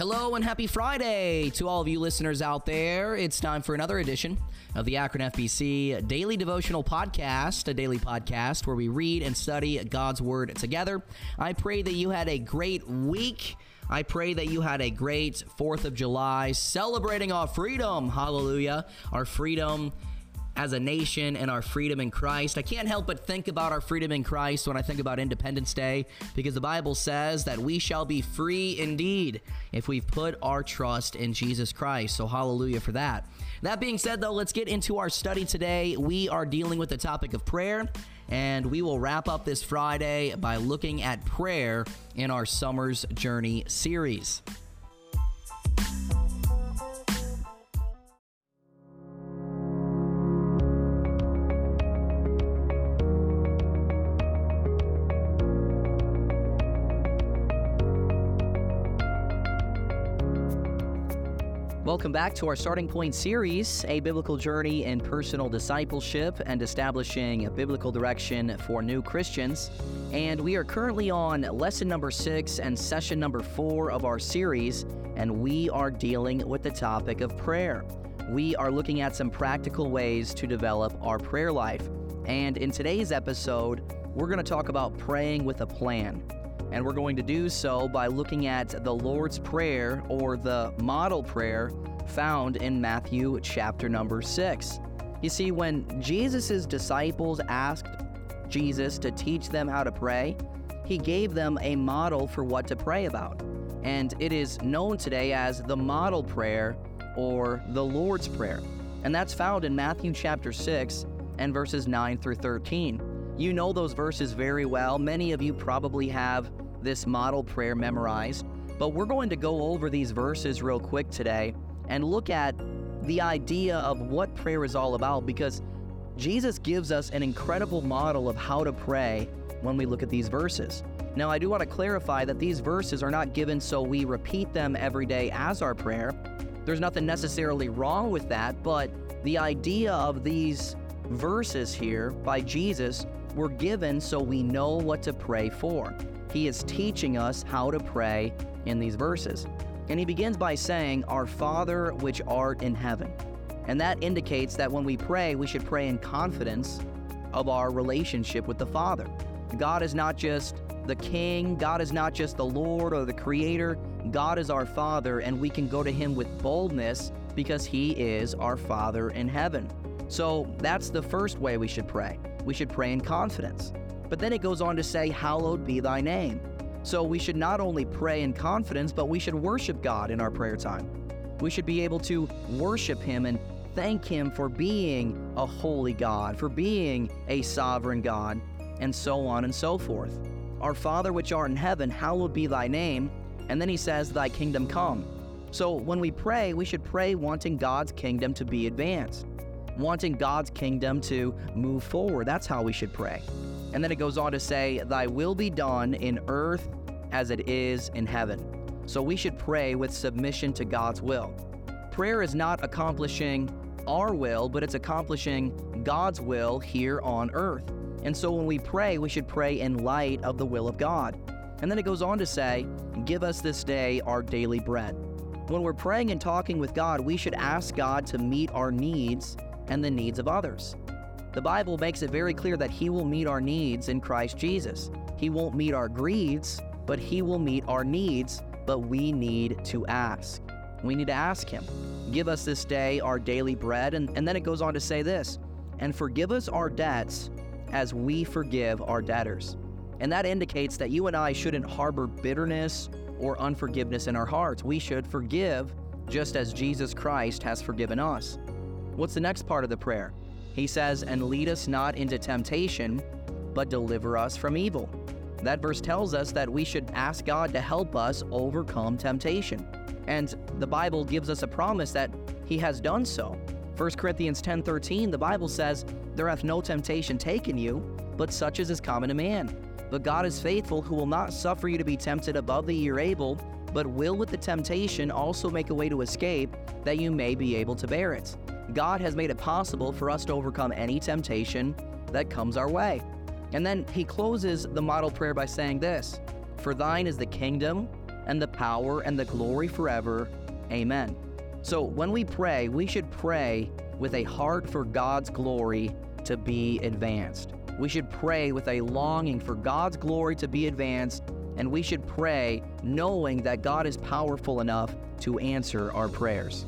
Hello and happy Friday to all of you listeners out there. It's time for another edition of the Akron FBC Daily Devotional Podcast, a daily podcast where we read and study God's Word together. I pray that you had a great week. I pray that you had a great 4th of July celebrating our freedom. Hallelujah. Our freedom as a nation and our freedom in Christ. I can't help but think about our freedom in Christ when I think about Independence Day because the Bible says that we shall be free indeed if we've put our trust in Jesus Christ. So, hallelujah for that. That being said, though, let's get into our study today. We are dealing with the topic of prayer, and we will wrap up this Friday by looking at prayer in our Summer's Journey series. Welcome back to our Starting Point series, a biblical journey in personal discipleship and establishing a biblical direction for new Christians. And we are currently on lesson number six and session number four of our series, and we are dealing with the topic of prayer. We are looking at some practical ways to develop our prayer life. And in today's episode, we're going to talk about praying with a plan. And we're going to do so by looking at the Lord's Prayer or the model prayer found in Matthew chapter number 6. You see, when Jesus' disciples asked Jesus to teach them how to pray, he gave them a model for what to pray about. And it is known today as the model prayer or the Lord's Prayer. And that's found in Matthew chapter 6 and verses 9 through 13. You know those verses very well. Many of you probably have this model prayer memorized, but we're going to go over these verses real quick today and look at the idea of what prayer is all about because Jesus gives us an incredible model of how to pray when we look at these verses. Now, I do want to clarify that these verses are not given so we repeat them every day as our prayer. There's nothing necessarily wrong with that, but the idea of these verses here by Jesus were given so we know what to pray for. He is teaching us how to pray in these verses. And he begins by saying, Our Father which art in heaven. And that indicates that when we pray, we should pray in confidence of our relationship with the Father. God is not just the King, God is not just the Lord or the Creator, God is our Father, and we can go to Him with boldness because He is our Father in heaven. So that's the first way we should pray. We should pray in confidence. But then it goes on to say, Hallowed be thy name. So we should not only pray in confidence, but we should worship God in our prayer time. We should be able to worship Him and thank Him for being a holy God, for being a sovereign God, and so on and so forth. Our Father which art in heaven, hallowed be thy name. And then He says, Thy kingdom come. So when we pray, we should pray wanting God's kingdom to be advanced, wanting God's kingdom to move forward. That's how we should pray. And then it goes on to say, Thy will be done in earth as it is in heaven. So we should pray with submission to God's will. Prayer is not accomplishing our will, but it's accomplishing God's will here on earth. And so when we pray, we should pray in light of the will of God. And then it goes on to say, Give us this day our daily bread. When we're praying and talking with God, we should ask God to meet our needs and the needs of others. The Bible makes it very clear that He will meet our needs in Christ Jesus. He won't meet our greeds, but He will meet our needs, but we need to ask. We need to ask Him. Give us this day our daily bread. And, and then it goes on to say this and forgive us our debts as we forgive our debtors. And that indicates that you and I shouldn't harbor bitterness or unforgiveness in our hearts. We should forgive just as Jesus Christ has forgiven us. What's the next part of the prayer? He says, And lead us not into temptation, but deliver us from evil. That verse tells us that we should ask God to help us overcome temptation. And the Bible gives us a promise that He has done so. 1 Corinthians 10:13, the Bible says, There hath no temptation taken you, but such as is common to man. But God is faithful, who will not suffer you to be tempted above that ye are able, but will with the temptation also make a way to escape, that you may be able to bear it. God has made it possible for us to overcome any temptation that comes our way. And then he closes the model prayer by saying this For thine is the kingdom, and the power and the glory forever. Amen. So when we pray, we should pray with a heart for God's glory to be advanced. We should pray with a longing for God's glory to be advanced, and we should pray knowing that God is powerful enough to answer our prayers.